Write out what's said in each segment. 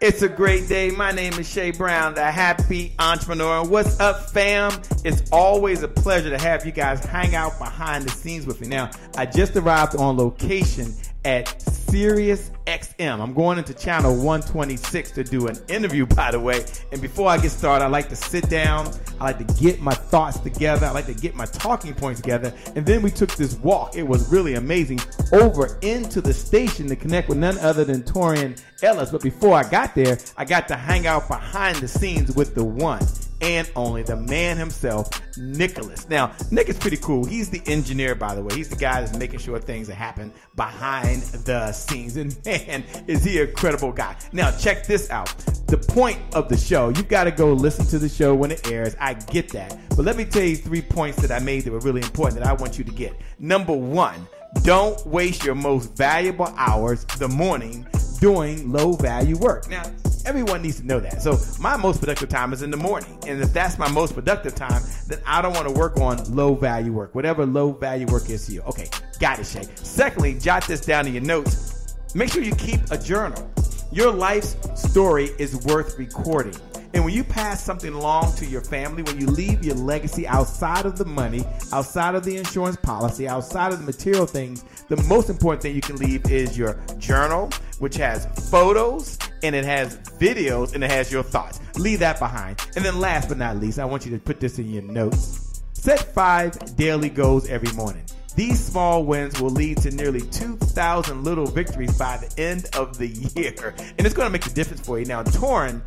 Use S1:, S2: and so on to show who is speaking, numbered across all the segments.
S1: It's a great day. My name is Che Brown, the happy entrepreneur. What's up, fam? It's always a pleasure to have you guys hang out behind the scenes with me. Now, I just arrived on location at Sirius XM. I'm going into channel 126 to do an interview, by the way. And before I get started, I like to sit down. I like to get my thoughts together. I like to get my talking points together. And then we took this walk. It was really amazing over into the station to connect with none other than Torin Ellis. But before I got there, I got to hang out behind the scenes with the one and only the man himself, Nicholas. Now, Nick is pretty cool. He's the engineer, by the way. He's the guy that's making sure things happen behind the scenes. And man, is he a credible guy. Now, check this out. The point of the show, you've got to go listen to the show when it airs. I get that. But let me tell you three points that I made that were really important that I want you to get. Number one, don't waste your most valuable hours the morning doing low value work. Now, everyone needs to know that. So my most productive time is in the morning. And if that's my most productive time, then I don't want to work on low value work, whatever low value work is to you. Okay, got it, Che. Secondly, jot this down in your notes. Make sure you keep a journal. Your life's story is worth recording. And when you pass something along to your family, when you leave your legacy outside of the money, outside of the insurance policy, outside of the material things, the most important thing you can leave is your journal, which has photos and it has videos and it has your thoughts. Leave that behind. And then last but not least, I want you to put this in your notes. Set five daily goals every morning. These small wins will lead to nearly 2,000 little victories by the end of the year. And it's going to make a difference for you. Now, Torin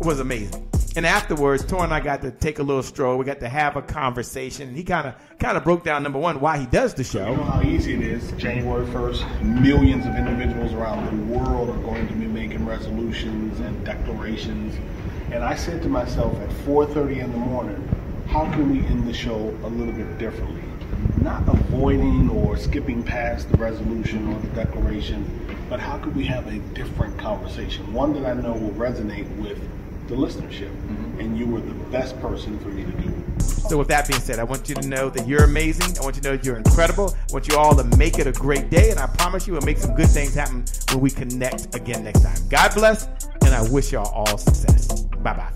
S1: was amazing. And afterwards, Tor and I got to take a little stroll. We got to have a conversation. He kind of kind of broke down number one why he does the show.
S2: You know how easy it is. January first, millions of individuals around the world are going to be making resolutions and declarations. And I said to myself at 4:30 in the morning, how can we end the show a little bit differently? Not avoiding or skipping past the resolution or the declaration, but how could we have a different conversation? One that I know will resonate with the listenership. Mm-hmm. And you were the best person for me to do it.
S1: So, with that being said, I want you to know that you're amazing. I want you to know that you're incredible. I want you all to make it a great day. And I promise you, we'll make some good things happen when we connect again next time. God bless, and I wish y'all all success. Bye bye